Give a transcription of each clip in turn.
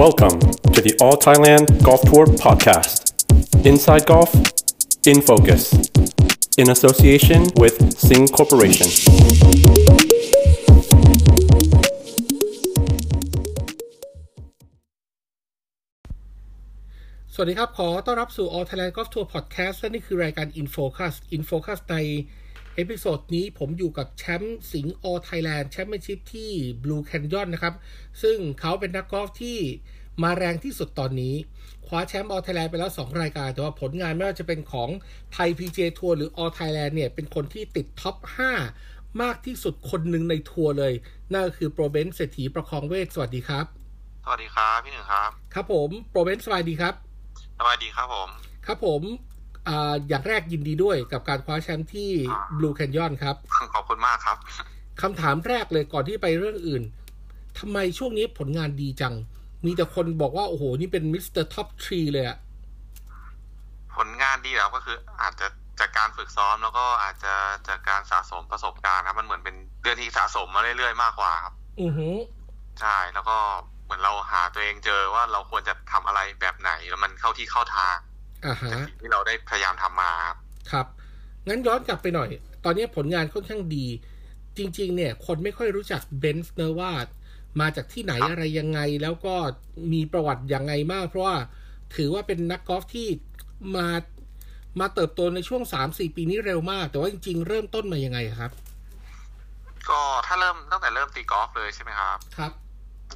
Welcome to the All Thailand Golf Tour podcast. Inside Golf, in focus, in association with Sing Corporation. สวัสดีครับ ขอต้อนรับสู่ All Thailand Golf Tour Podcast และนี่คือรายการ InFocus InFocus ในเ episode นี้ผมอยู่กับแชมป์สิงห์ All Thailand แชมเปี้ยนชิพที่ Blue Canyon นะครับ ซึ่งเขาเป็นนักกอล์ฟที่มาแรงที่สุดตอนนี้ คว้าแชมป์ All Thailand ไปแล้ว 2 รายการ แต่ว่าผลงานไม่ว่าจะเป็นของไทย PGA ทัวร์หรือ All Thailand เนี่ย เป็นคนที่ติด top 5 มากที่สุดคนหนึ่งในทัวร์เลย นั่นก็คือโปรเบนซ์เศรษฐีประคองเวชสวัสดีครับ สวัสดีครับ พี่หนึ่งครับ ครับผมโปรเบนซ์สบายดีครับสวัสดีครับผม ครับผม อาอย่างแรกยินดีด้วยกับการคว้าแชมป์ที่ Blue Canyon ครับ ขอบคุณมากครับคำถามแรกเลยก่อนที่ไปเรื่องอื่นทำไมช่วงนี้ผลงานดีจัง มีแต่คนบอกว่า โอ้โห นี่เป็น Mister Top Three เลยอะผลงานดีแล้วก็คืออาจจะจากการฝึกซ้อมแล้วก็อาจจะจากการสะสมประสบการณ์ครับ มันเหมือนเป็นเรื่องที่สะสมมาเรื่อยๆมากกว่าครับ อือหือใช่แล้วก็เหมือนเราหาตัวเองเจอว่าเราควรจะทำอะไรแบบไหนแล้วมันเข้าที่เข้าทาง อ่าฮะจากสิ่งที่เราได้พยายามทำมาครับครับ งั้นย้อนกลับไปหน่อย ตอนนี้ผลงานค่อนข้างดี จริง ๆ เนี่ย คนไม่ค่อยรู้จักเบนซ์เนอะว่ามาจากที่ไหนอะไรยังไงแล้วก็มีประวัติยังไงมาก เพราะว่าถือว่าเป็นนักกอล์ฟที่มามาเติบโตในช่วงสามสี่ปีนี้เร็วมาก แต่ว่าจริง ๆ เริ่มต้นมายังไงครับ ก็ถ้าเริ่มตั้งแต่เริ่มตีกอล์ฟเลยใช่ไหมครับ ครับ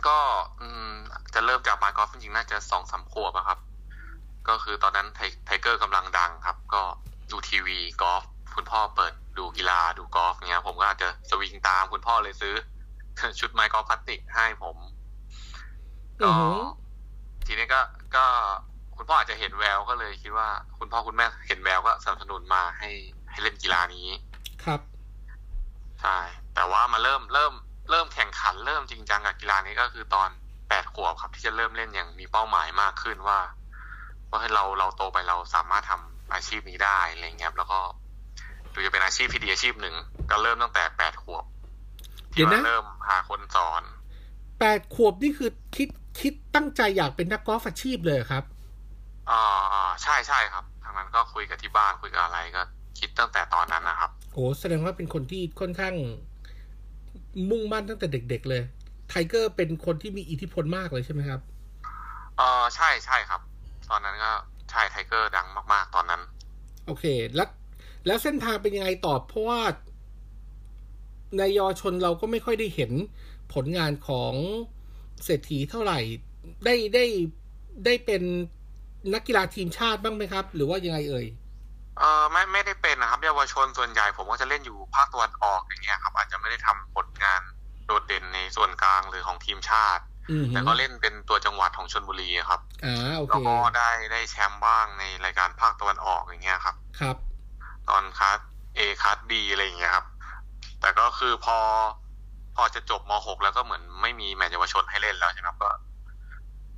ก็อืมจะเริ่มจากมากอล์ฟจริงๆน่าจะสองสามขวบอะครับ ก็คือตอนนั้นไทไทเกอร์กำลังดังครับ ก็ดูทีวีกอล์ฟคุณพ่อเปิดดูกีฬาดูกอล์ฟเงี้ย ผมก็อาจจะสวิงตามคุณพ่อเลยซื้อ ชุดไม้กอล์ฟพลาสติกให้ผมอืก็อหือทีนี้ก็ก็คุณพ่ออาจจะเห็นแววก็เลยคิดว่า คุณพ่อคุณแม่เห็นแววก็สนับสนุนมาให้ให้เล่นกีฬานี้ ครับใช่แต่ว่ามาเริ่มเริ่มเริ่มแข่งขันเริ่มจริงจังกับกีฬานี้ก็คือตอนแปดขวบครับที่จะเริ่มเล่นอย่างมีเป้าหมายมากขึ้นว่า ว่าให้เราเราโตไปเราสามารถทำอาชีพนี้ได้อะไรเงี้ยครับแล้วก็ดูจะเป็นอาชีพที่ดีอาชีพหนึ่ง ก็เริ่มตั้งแต่แปดขวบเดี๋ที่ยวมานะเริ่มหาคนสอนแปดขวบนี่คือคิดคิดตั้งใจอยากเป็นนักกอล์ฟอาชีพเลยเหรอครับอ่าใช่ใช่ครับ ทางนั้นก็คุยกับที่บ้านคุยกับอะไรก็ คิดตั้งแต่ตอนนั้นนะครับโอ้แสดงว่าเป็นคนที่ค่อนข้าง มุ่งมั่นตั้งแต่เด็ก ๆ เลย ไทเกอร์เป็นคนที่มีอิทธิพลมากเลยใช่ไหมครับเออใช่ใช่ครับต อนนั้นก็ใช่ไทเกอร์ดังมากๆตอนนั้น โอเค แล้วแล้วเส้นทางเป็นยังไงต่อเพราะว่าในเยาวชนเราก็ไม่ค่อยได้เห็นผลงานของเศรษฐีเท่าไหร่ ได้ได้ได้เป็นนักกีฬาทีมชาติบ้างไหมครับ หรือว่ายังไงเอ่ยเออไม่ไม่ได้เป็นนะครับเยาวชนส่วนใหญ่ผมก็จะเล่นอยู่ภาคตะวันออกอย่างเงี้ยครับ อาจจะไม่ได้ทำผลงานโดดเด่นในส่วนกลางหรือของทีมชาติอืม แต่ก็เล่นเป็นตัวจังหวัดของชนบุรีครับอ่าโอแล้เควก็ได้ได้แชมป์บ้างในรายการภาคตะวันออกอย่างเงี้ยครับ ครับ ตอนคัสเอคัสบีอะไรอย่างเงี้ยครับ แต่ก็คือพอพอจะจบม .6 แล้วก็เหมือนไม่มีแมตช์เยาวชนให้เล่นแล้วใช่ไหมครับก็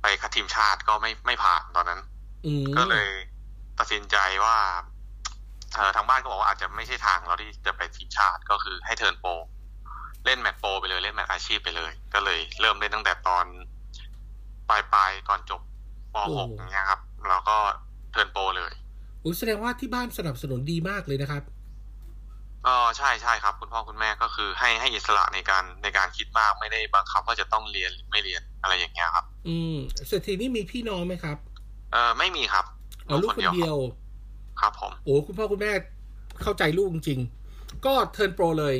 ไปคัดทีมชาติก็ไม่ไม่ผ่านตอนนั้นอืมก็เลยตัดสินใจว่าเออทางบ้านก็บอกว่าอาจจะไม่ใช่ทางเราที่จะไปทีมชาติก็คือให้ turn pro เล่นแมตช์โปรไปเลยเล่นแมตช์อาชีพไปเลย ก็เลย เริ่มเล่นตั้งแต่ตอนปลายปลายๆก่อนจบป .6 อย่างเงี้ยครับ แล้วก็ turn pro เลยโอ้แสดงว่าที่บ้านสนับสนุนดีมากเลยนะครับเออใช่ใช่ครับ คุณพ่อคุณแม่ก็คือให้ให้อิสระในการในการคิดมากไม่ได้บังคับว่าจะต้องเรียนหรือไม่เรียนอะไรอย่างเงี้ยครับ อืมเศรษฐีนี่มีพี่น้องไหมครับ เออไม่มีครับอ๋อลูกคนเดียว ครับผมโอ้คุณพ่อคุณแม่เข้าใจลูกจริงๆก็ turn pro เลย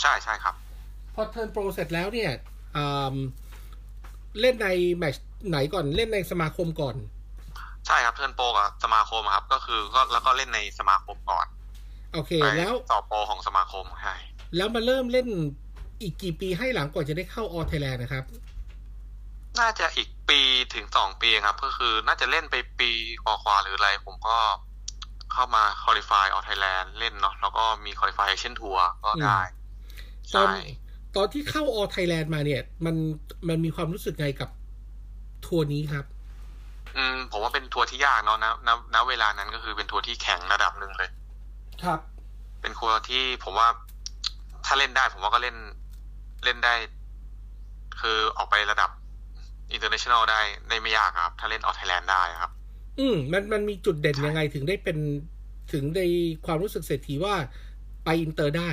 ใช่ใช่ครับ พอ turn pro เสร็จแล้วเนี่ยอืมเล่นในแมตช์ไหนก่อนเล่นในสมาคมก่อน ใช่ครับ turn pro กับสมาคมครับ ก็คือก็แล้วก็เล่นในสมาคมก่อน โอเคไปแล้วต่อโปรของสมาคมใช่แล้วมาเริ่มเล่นอีกกี่ปีให้หลังกว่าจะได้เข้า All Thailand นะครับ น่าจะอีกปีถึงสองปีครับ ก็คือน่าจะเล่นไปปีกว่าๆหรืออะไร ผมก็เข้ามา qualify All Thailand เล่นเนาะแล้วก็มี qualify Asian Tour ก็ได้ตอนใช่ ตอนที่เข้าออ t ไทยแลนด์มาเนี่ย มันมันมีความรู้สึกไงกับทัวร์นี้ครับ อืมผมว่าเป็นทัวร์ที่ยากเนาะณณณเวลานั้นก็คือเป็นทัวร์ที่แข็งระดับหนึ่งเลย ครับ เป็นทัวร์ที่ผมว่าถ้าเล่นได้ ผมว่าก็เล่นเล่นได้ คือออกไประดับ international ได้ได้ไม่ยากครับ ถ้าเล่นออ t ไทยแลนด์ได้ครับ อืมมันมันมีจุดเด่นยังไงถึงได้เป็นถึงในความรู้สึกเศรษฐีว่าไปอินเตอร์ได้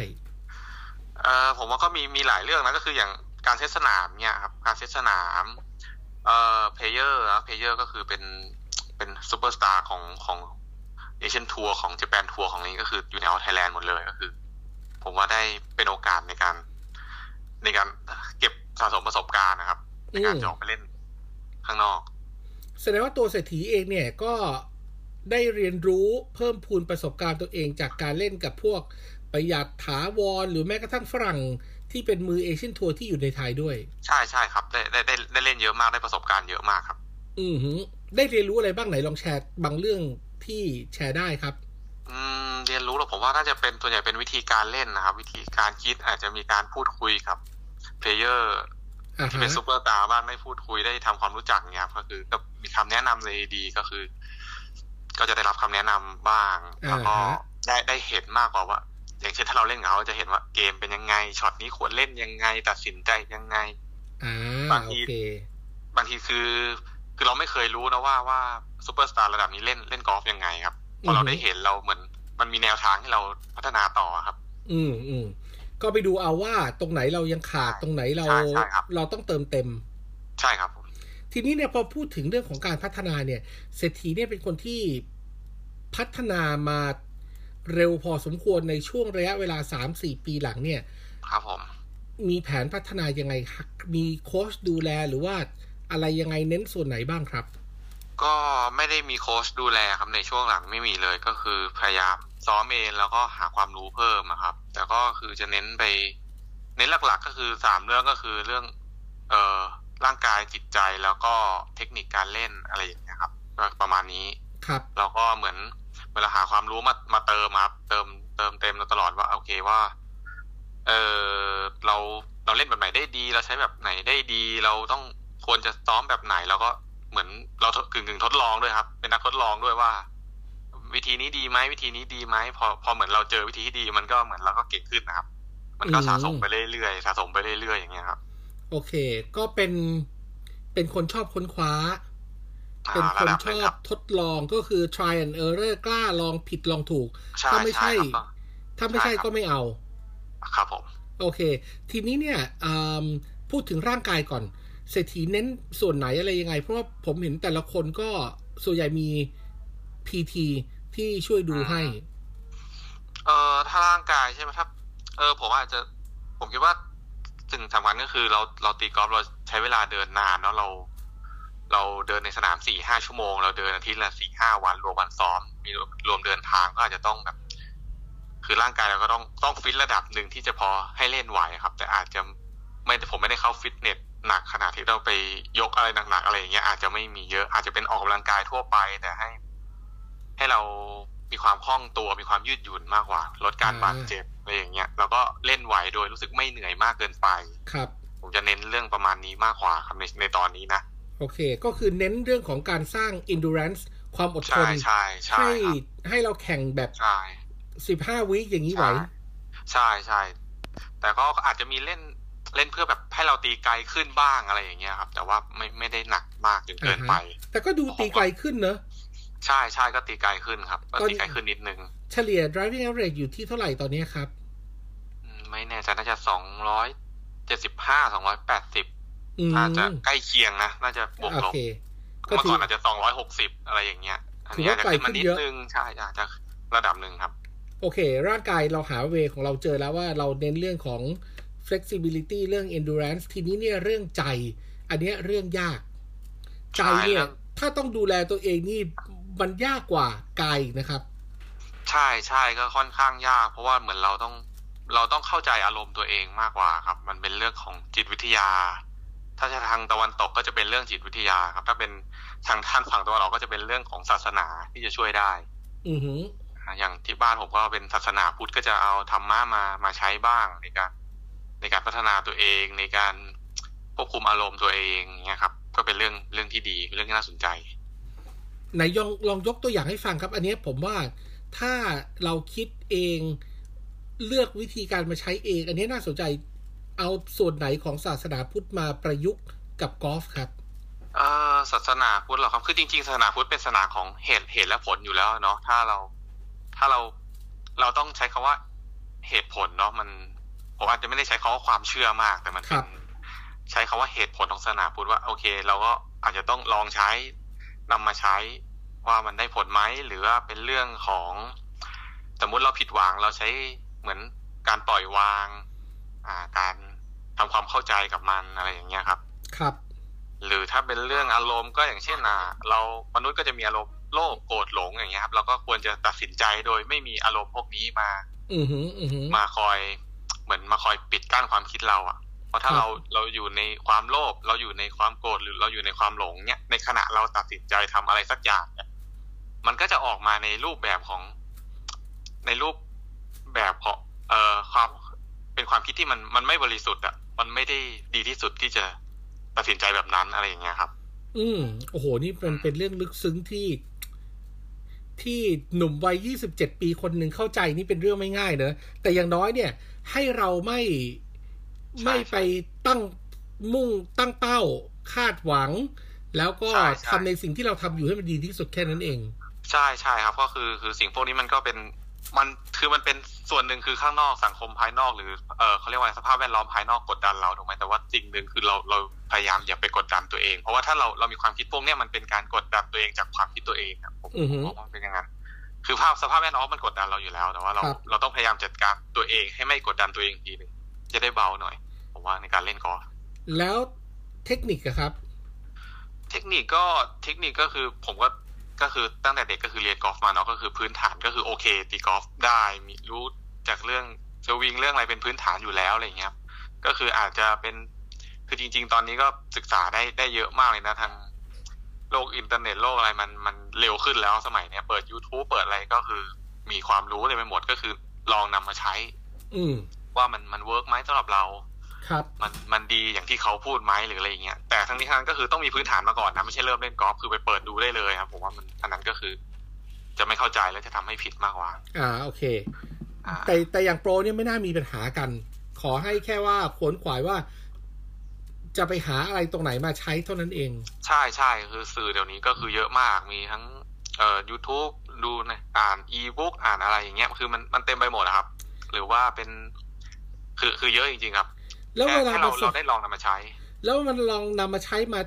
เอ่อผมว่าก็มีมีหลายเรื่องนะก็คืออย่างการเซตสนามเนี่ยครับการเซตสนามเอ่อ player นะ player ก็คือเป็นเป็นซูเปอร์สตาร์ของของ Asian Tour ของ Japan Tour ของนี้ก็คืออยู่ในออ t ไทยแลนด์หมดเลยก็คือ ผมว่าได้เป็นโอกาสในการ ในการเก็บสะสมประสบการณ์นะครับ ในการจะออกไปเล่นข้างนอกแสดงว่าตัวเศรษฐีเองเนี่ยก็ได้เรียนรู้เพิ่มพูนประสบการณ์ตัวเองจากการเล่นกับพวก ประหยัดถาวรหรือแม้กระทั่งฝรั่งที่เป็นมือ Asian Tour ที่อยู่ในไทยด้วย ใช่ใช่ครับได้ได้ได้ได้เล่นเยอะมากได้ประสบการณ์เยอะมากครับ อือหือ ได้เรียนรู้อะไรบ้างไหนลองแชร์บางเรื่องที่แชร์ได้ครับ อืมเรียนรู้หรอผมว่าน่าจะเป็นส่วนใหญ่เป็นวิธีการเล่นนะครับ วิธีการคิดอาจจะมีการพูดคุยกับ player อ่าที่ฮะเป็นซูเปอร์สตาร์บ้างได้พูดคุยได้ทำความรู้จักเนี่ยครับก็คือก็มีคำแนะนำเลยดีก็คือ ก็จะได้รับคำแนะนำบ้างแล้วก็ได้ได้เห็นมากกว่าว่า อย่างเช่นถ้าเราเล่นกับเขาจะเห็นว่าเกมเป็นยังไงช็อตนี้ควรเล่นยังไง ตัดสินใจยังไงอ่าบางโอทีเคบางทีคือ คือเราไม่เคยรู้นะว่าว่าซูเปอร์สตาร์ระดับนี้เล่นเล่นกอล์ฟยังไงครับพอเราอือฮึได้เห็นเราเหมือน มันมีแนวทางให้เราพัฒนาต่อครับ อืมอืมก็ไปดูเอาว่าตรงไหนเรายังขาดใช่ตรงไหนเราใช่ใช่ครับเราต้องเติมเต็ม ใช่ครับผมทีนี้เนี่ยพอพูดถึงเรื่องของการพัฒนาเนี่ยเศรษฐีเนี่ยเป็นคนที่พัฒนามา เร็วพอสมควรในช่วงระยะเวลาสามสี่ปีหลังเนี่ย ครับผม มีแผนพัฒนายังไงครับมีโค้ชดูแลหรือว่าอะไรยังไงเน้นส่วนไหนบ้างครับ ก็ไม่ได้มีโค้ชดูแลครับในช่วงหลังไม่มีเลยก็คือพยายามซ้อมเองแล้วก็หาความรู้เพิ่มอะครับ แต่ก็คือจะเน้นไป เน้นหลักๆก็คือสามเรื่องก็คือเรื่อง เอ่อร่างกายจิตใจแล้วก็เทคนิคการเล่นอะไรอย่างเงี้ยครับก็ประมาณนี้ครับ เราก็เหมือน เวลาหาความรู้มามาเติมครับเติมเติมเต็มเราตลอดว่าโอเคว่า เออเราเราเล่นแบบไหนได้ดีเราใช้แบบไหนได้ดี เราต้องควรจะซ้อมแบบไหนเราก็เหมือนเรากึ่งกึ่งทดลองด้วยครับ เป็นนักทดลองด้วยว่า วิธีนี้ดีไหมวิธีนี้ดีไหมพอพอเหมือนเราเจอวิธีที่ดีมันก็เหมือนเราก็เก่งขึ้นนะครับ มันก็สะสมไปเรื่อยๆสะสมไปเรื่อยๆอย่างเงี้ยครับ โอเค ก็เป็นเป็นคนชอบค้นคว้า เป็นคนระดับชหนึ่งอครับบทดลองก็คือ try and error กล้าลองผิดลองถูกใช่ ถ้าไม่ใช่ใช่ครับถ้าไม่ใช่ใช่ครับก็ไม่เอา ครับผม โอเค ทีนี้เนี่ยอืมพูดถึงร่างกายก่อนเศรษฐีเน้นส่วนไหนอะไรยังไง เพราะว่าผมเห็นแต่ละคนก็ส่วนใหญ่มี PT ที่ช่วยดูให้ เอ่อถ้าร่างกายใช่ไหมครับ เออ ผมอาจจะ ผมคิดว่าสิ่งสำคัญก็คือเราเราตีกอล์ฟเราใช้เวลาเดินนานเนาะเรา เราเดินในสนามสี่ห้าชั่วโมง เราเดินอาทิตย์ละสี่ห้าวันรวมวันซ้อม มีรวมเดินทางก็อาจจะต้องแบบ คือร่างกายเราก็ต้องต้องฟิตระดับหนึ่งที่จะพอให้เล่นไหวครับ แต่อาจจะไม่ผมไม่ได้เข้าฟิตเนสหนักขนาดที่เราไปยกอะไรหนักๆอะไรอย่างเงี้ยอาจจะไม่มีเยอะอาจจะเป็นออกกำลังกายทั่วไปแต่ให้ ให้เรามีความคล่องตัวมีความยืดหยุ่นมากกว่า ลดการอ่าบาดเจ็บอะไรอย่างเงี้ยแล้วก็เล่นไหวโดยรู้สึกไม่เหนื่อยมากเกินไป ครับ ผมจะเน้นเรื่องประมาณนี้มากกว่าครับในในตอนนี้นะ โอเค ก็คือเน้นเรื่องของการสร้าง endurance ความอดทใช่นใช่ใช่ให้ครับให้เราแข่งแบบใช่สิบห้าวิอย่างนี้ไหวใช่ใช่แต่ก็อาจจะมีเล่นเล่นเพื่อแบบให้เราตีไกลขึ้นบ้างอะไรอย่างเงี้ยครับ แต่ว่าไม่ไม่ได้หนักมากจนเกินไป แต่ก็ดูตีไกลขึ้นเนอะใช่ใช่ก็ตีไกลขึ้นครับก็ตอนตีไกลขึ้นนิดนึง เฉลี่ย driving average อยู่ที่เท่าไหร่ตอนนี้ครับอืมไม่แน่ใจน่าจะสองร้อยเจ็ดสิบห้าสองร้อยแปดสิบอืม น่าจะใกล้เคียงนะ น่าจะบวกโอลบเคก็เมื่อถืก่ออนอาจจะสองร้อยหกสิบอะไรอย่างเงี้ย อันนี้ถืออาว่าจจะไกลขึ้นมาขึ้นนิดเยอะนึง ใช่อาจจะระดับหนึ่งครับ โอเค ร่างกายเราหาเวของเราเจอแล้วว่าเราเน้นเรื่องของ flexibility เรื่อง endurance ทีนี้เนี่ยเรื่องใจ อันเนี้ยเรื่องยาก ใจเนี่ยใช่แล้วถ้าต้องดูแลตัวเองนี่มันยากกว่ากายอีกนะครับ ใช่ใช่ก็ค่อนข้างยาก เพราะว่าเหมือนเราต้องเราต้องเข้าใจอารมณ์ตัวเองมากกว่าครับ มันเป็นเรื่องของจิตวิทยา ถ้าจะทางตะวันตกก็จะเป็นเรื่องจิตวิทยาครับ ถ้าเป็นทางท่านฝั่งตะวันออกก็จะเป็นเรื่องของศาสนาที่จะช่วยได้ อือหืออ่าอย่างที่บ้านผมก็เป็นศาสนาพุทธก็จะเอาธรรมะมามาใช้บ้างในการ ในการพัฒนาตัวเองในการควบคุมอารมณ์ตัวเองอย่างเงี้ยครับ ก็เป็นเรื่องเรื่องที่ดีเป็นเรื่องที่น่าสนใจไหนลองลองยกตัวอย่างให้ฟังครับ อันเนี้ยผมว่าถ้าเราคิดเองเลือกวิธีการมาใช้เอง อันเนี้ยน่าสนใจ เอาส่วนไหนของศาสนาพุทธมาประยุกต์กับกอล์ฟครับเออศาสนาพุทธเหรอครับคือจริงๆศาสนาพุทธเป็นศาสนาของเหตุเหตุและผลอยู่แล้วเนาะถ้าเราถ้าเราเราต้องใช้คาว่าเหตุผลเนาะมันผมอาจจะไม่ได้ใช้คาว่าความเชื่อมากแต่มันเป็นใช้คาว่าเหตุผลของศาสนาพุทธว่าโอเค เราก็อาจจะต้องลองใช้นำมาใช้ว่ามันได้ผลไหมหรือว่าเป็นเรื่องของ สมมุติเราผิดหวังเราใช้เหมือนการปล่อยวาง อ่าการทำความเข้าใจกับมันอะไรอย่างเงี้ยครับ ครับ หรือถ้าเป็นเรื่องอารมณ์ก็อย่างเช่นอ่าเรามนุษย์ก็จะมีอารมณ์โลภโกรธหลงอย่างเงี้ยครับ เราก็ควรจะตัดสินใจโดยไม่มีอารมณ์พวกนี้มา อือหืออือหือมาคอยเหมือนมาคอยปิดกั้นความคิดเราอะเพราะถ้าเราเราอยู่ในความโลภเราอยู่ในความโกรธหรือเราอยู่ในความหลงเนี้ยในขณะเราตัดสินใจทำอะไรสักอย่างเนี่ยมันก็จะออกมาในรูปแบบของในรูปแบบของเอ่อความ เป็นความคิดที่มันมันไม่บริสุทธิ์อะมันไม่ได้ดีที่สุดที่จะตัดสินใจแบบนั้นอะไรอย่างเงี้ยครับ อืมโอ้โห นี่เป็นเป็นเรื่องลึกซึ้งที่ ที่หนุ่มวัยยี่สิบเจ็ดปีคนหนึ่งเข้าใจนี่เป็นเรื่องไม่ง่ายเนอะแต่อย่างน้อยเนี่ย ให้เราไม่ไม่ไปตั้งมุ่งตั้งเป้าคาดหวัง แล้วก็ใช่ใช่ทำในสิ่งที่เราทำอยู่ให้มันดีที่สุดแค่นั้นเอง ใช่ใช่ครับ ก็คือคือสิ่งพวกนี้มันก็เป็น มันคือมันเป็นส่วนหนึ่งคือข้างนอกสังคมภายนอก หรือเออเขาเรียกว่าอะไรสภาพแวดล้อมภายนอกกดดันเราถูกไหมแต่ว่าสิ่งหนึ่งคือเราเราพยายามอย่าไปกดดันตัวเอง เพราะว่าถ้าเราเรามีความคิดพวกเนี้ยมันเป็นการกดดันตัวเองจากความคิดตัวเองอะผมอือฮึผมมองว่าเป็นอย่างนั้นคือภาพสภาพแวดล้อมมันกดดันเราอยู่แล้ว แต่ว่าเราครับเราต้องพยายามจัดการตัวเองให้ไม่กดดันตัวเองอีกทีหนึ่งจะได้เบาหน่อยผมว่าในการเล่นกอล์ฟแล้วเทคนิคอะครับ เทคนิคก็เทคนิคก็คือผมก็ ก็คือตั้งแต่เด็กก็คือเรียนกอล์ฟมาเนาะก็คือพื้นฐานก็คือโอเคตีกอล์ฟได้มีรู้จากเรื่องสวิงเรื่องอะไรเป็นพื้นฐานอยู่แล้วอะไรอย่างเงี้ยครับก็คืออาจจะเป็นคือจริง ๆ ตอนนี้ก็ศึกษาได้ได้เยอะมากเลยนะทางโลกอินเทอร์เน็ตโลกอะไรมันมันเร็วขึ้นแล้วสมัยเนี้ยเปิด YouTube เปิดอะไรก็คือมีความรู้เลยไปหมดก็คือลองนำมาใช้ อืมว่ามันมัน work ไหมสำหรับเรา ครับมันมันดีอย่างที่เขาพูดไหมหรืออะไรอย่างเงี้ยแต่ทั้งนี้ทั้งนั้นก็คือต้องมีพื้นฐานมาก่อนนะไม่ใช่เริ่มเล่นกอล์ฟคือไปเปิดดูได้เลยครับผมว่ามันอันนั้นก็คือ จะไม่เข้าใจแล้วจะทำให้ผิดมากกว่า อ่าโอเคอ่าแต่แต่อย่างโปรเนี่ยไม่น่ามีปัญหากัน ขอให้แค่ว่าขวนขวายว่า จะไปหาอะไรตรงไหนมาใช้เท่านั้นเอง ใช่ใช่คือสื่อเดี๋ยวนี้ก็คือเยอะมากมีทั้งเอ่อ YouTube ดูนะอ่านอีบุ๊กอ่านอะไรอย่างเงี้ยคือมันมันเต็มไปหมดนะครับ หรือว่าเป็น คือคือเยอะจริงๆครับ แล้วค่เวลาให้เราประสเราบได้ลองนำมาใช้ แล้วมันลองนำมาใช้มา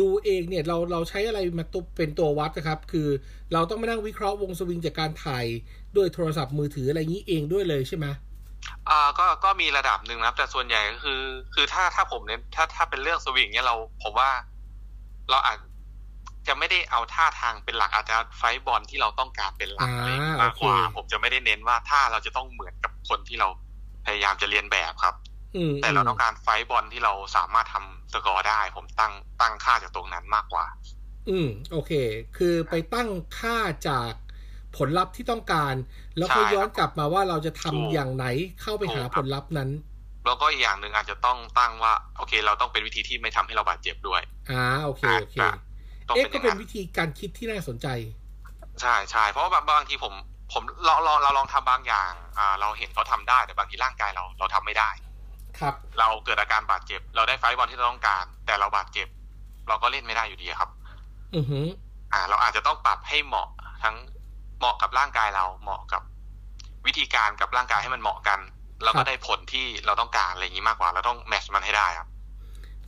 ดูเองเนี่ยเราเราใช้อะไรมาตุเป็นตัววัดนะครับ คือเราต้องมานั่งวิเคราะห์วงสวิงจากการถ่ายด้วยโทรศัพท์มือถืออะไรอย่างนี้เองด้วยเลยใช่ไหมอ่าก็ก็มีระดับหนึ่งนะครับ แต่ส่วนใหญ่ก็คือ คือถ้าถ้าผมเน้นถ้าถ้าเป็นเรื่องสวิงเนี่ยเราผมว่า เราอาจจะไม่ได้เอาท่าทางเป็นหลักอาจจะไฟท์บอลที่เราต้องการเป็นหลักอ่าอะไรอย่างงี้มากกว่าโอเคผมจะไม่ได้เน้นว่าถ้าเราจะต้องเหมือนกับคนที่เราพยายามจะเรียนแบบครับอืม แต่เราต้องการไฟท์บอลที่เราสามารถทำสกอร์ได้ ผมตั้งตั้งค่าจากตรงนั้นมากกว่า อืม โอเค คือไปตั้งค่าจากผลลัพธ์ที่ต้องการ แล้วก็ใช่ย้อนกลับมาว่าเราจะทำถูกอย่างไหนเข้าไปหาถูกคผรับลลัพธ์นั้น แล้วก็อีกอย่างหนึ่งอาจจะต้องตั้งว่า โอเค เราต้องเป็นวิธีที่ไม่ทำให้เราบาดเจ็บด้วยอ่าโอเคโอเคอ่าต้องเอ๊ะเป็นอก็ย่างเป็นนั้นวิธีการคิดที่น่าสนใจ ใช่ใช่เพราะว่าบางบางทีผม ผมเราเราเราลองทำบางอย่าง อ่า เราเห็นเขาทำได้แต่บางทีร่างกายเราเราทำไม่ได้ ครับ เราเกิดอาการบาดเจ็บ เราได้ไฟท์บอลที่เราต้องการ แต่เราบาดเจ็บ เราก็เล่นไม่ได้อยู่ดีครับ อือหืออ่า เราอาจจะต้องปรับให้เหมาะทั้งเหมาะกับร่างกายเราเหมาะกับวิธีการกับร่างกายให้มันเหมาะกัน เราก็ได้ผลที่เราต้องการอะไรอย่างนี้มากกว่า เราต้องแมทช์มันให้ได้ครับ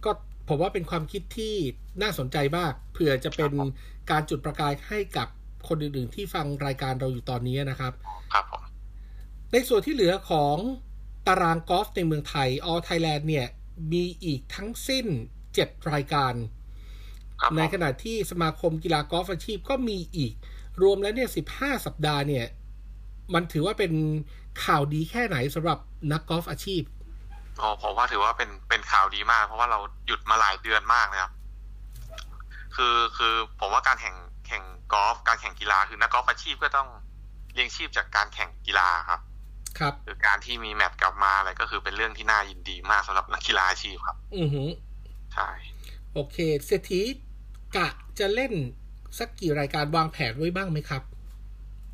ก็ผมว่าเป็นความคิดที่น่าสนใจมากเผื่อจะเป็นการจุดประกายให้กับคนอื่นๆที่ฟังรายการเราอยู่ตอนนี้นะครับ ครับผมในส่วนที่เหลือของ ตารางกอล์ฟในเมืองไทย All Thailand เนี่ย มีอีกทั้งสิ้น7รายการครับผมในขณะที่สมาคมกีฬากอล์ฟอาชีพก็มีอีก รวมแล้วเนี่ย15สัปดาห์เนี่ย มันถือว่าเป็นข่าวดีแค่ไหนสำหรับนักกอล์ฟอาชีพโอ้ผมว่าถือว่าเป็นเป็นข่าวดีมาก เพราะว่าเราหยุดมาหลายเดือนมากเลยครับคือคือผมว่าการแข่งแข่งกอล์ฟการแข่งกีฬาคือนักกอล์ฟอาชีพก็ต้องเลี้ยงชีพจากการแข่งกีฬาครับ ครับคือการที่มีแมตช์กลับมาอะไรก็คือเป็นเรื่องที่น่ายินดีมากสำหรับนักกีฬาอาชีพครับ อือหือใช่ โอเค เศรษฐีกะจะเล่นสักกี่รายการวางแผนไว้บ้างไหมครับ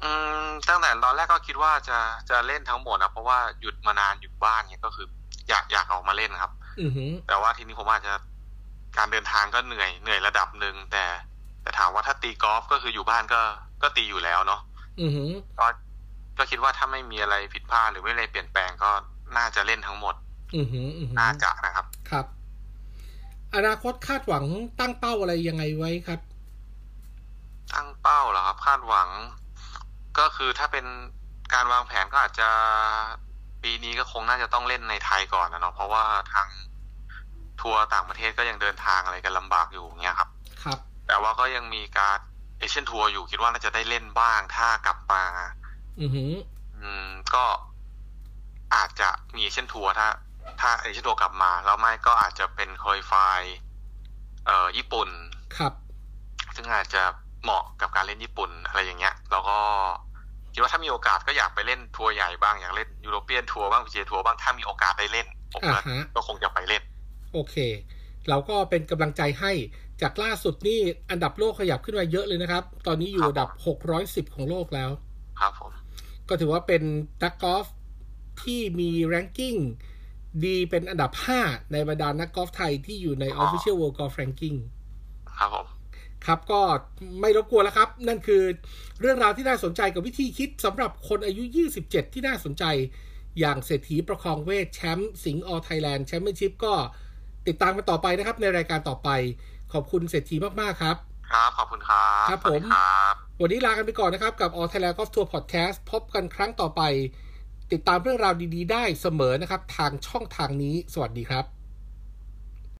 อืมตั้งแต่ตอนแรกก็คิดว่าจะจะเล่นทั้งหมดนะเพราะว่าหยุดมานานหยุดบ้านเนี่ยก็คือ อยากอยากออกมาเล่นครับ อือหือแต่ว่าทีนี้ผมอาจจะการเดินทางก็เหนื่อยเหนื่อยระดับหนึ่งแต่แต่ถามว่าถ้าตีกอล์ฟก็คืออยู่บ้านก็ก็ตีอยู่แล้วเนาะอือหือก็ ก็คิดว่าถ้าไม่มีอะไรผิดพลาดหรือไม่อะไรเปลี่ยนแปลงก็น่าจะเล่นทั้งหมดอือหืออือหือน่าจะนะครับ ครับ อนาคตคาดหวังตั้งเป้าอะไรยังไงไว้ครับ ตั้งเป้าเหรอครับ คาดหวัง ก็คือถ้าเป็นการวางแผนก็อาจจะปีนี้ก็คงน่าจะต้องเล่นในไทยก่อนนะเนาะเพราะว่าทางทัวร์ต่างประเทศก็ยังเดินทางอะไรกันลำบากอยู่เงี้ยครับ ครับ แต่ว่าก็ยังมีการเอเชียนทัวร์อยู่คิดว่าน่าจะได้เล่นบ้างถ้ากลับมา อือหือ อืมก็อาจจะมีเอเชียนทัวร์ถ้า ถ้าเอเชียนทัวร์กลับมาแล้วไม่ก็อาจจะเป็น qualify เอ่อญี่ปุ่นครับ ซึ่งอาจจะเหมาะกับการเล่นญี่ปุ่นอะไรอย่างเงี้ย แล้วก็คิดว่าถ้ามีโอกาสก็อยากไปเล่นทัวร์ใหญ่บ้างอยากเล่นยูโรเปียนทัวร์บ้างพีจีเอทัวร์บ้างถ้ามีโอกาสได้เล่นผมอ่าก็ฮะก็คงจะไปเล่น โอเค เราก็เป็นกำลังใจให้จากล่าสุดนี่อันดับโลกขยับขึ้นมาเยอะเลยนะครับ ตอนนี้อยู่ครับอันดับ 610 ของโลกแล้ว ครับผม ก็ถือว่าเป็นนักกอล์ฟที่มี ranking ดีเป็นอันดับ 5 ในบรรดานักกอล์ฟไทยที่อยู่ใน Official World Golf Ranking ครับผมครับก็ไม่รบกวนแล้วครับ นั่นคือเรื่องราวที่น่าสนใจกับวิธีคิดสำหรับคนอายุ 27 ที่น่าสนใจ อย่างเศรษฐีประคองเวทแชมป์สิงห์ออไทยแลนด์แชมเปี้ยนชิพก็ติดตามกันต่อไปนะครับในรายการต่อไป ขอบคุณเศรษฐีมาก ๆ ครับ ครับขอบคุณครับครับสวัสดีผมครับวันนี้ลากันไปก่อนนะครับ กับ All Thailand Golf Tour Podcast พบกันครั้งต่อไป ติดตามเรื่องราวดี ๆ ได้เสมอนะครับ ทางช่องทางนี้ สวัสดีครับ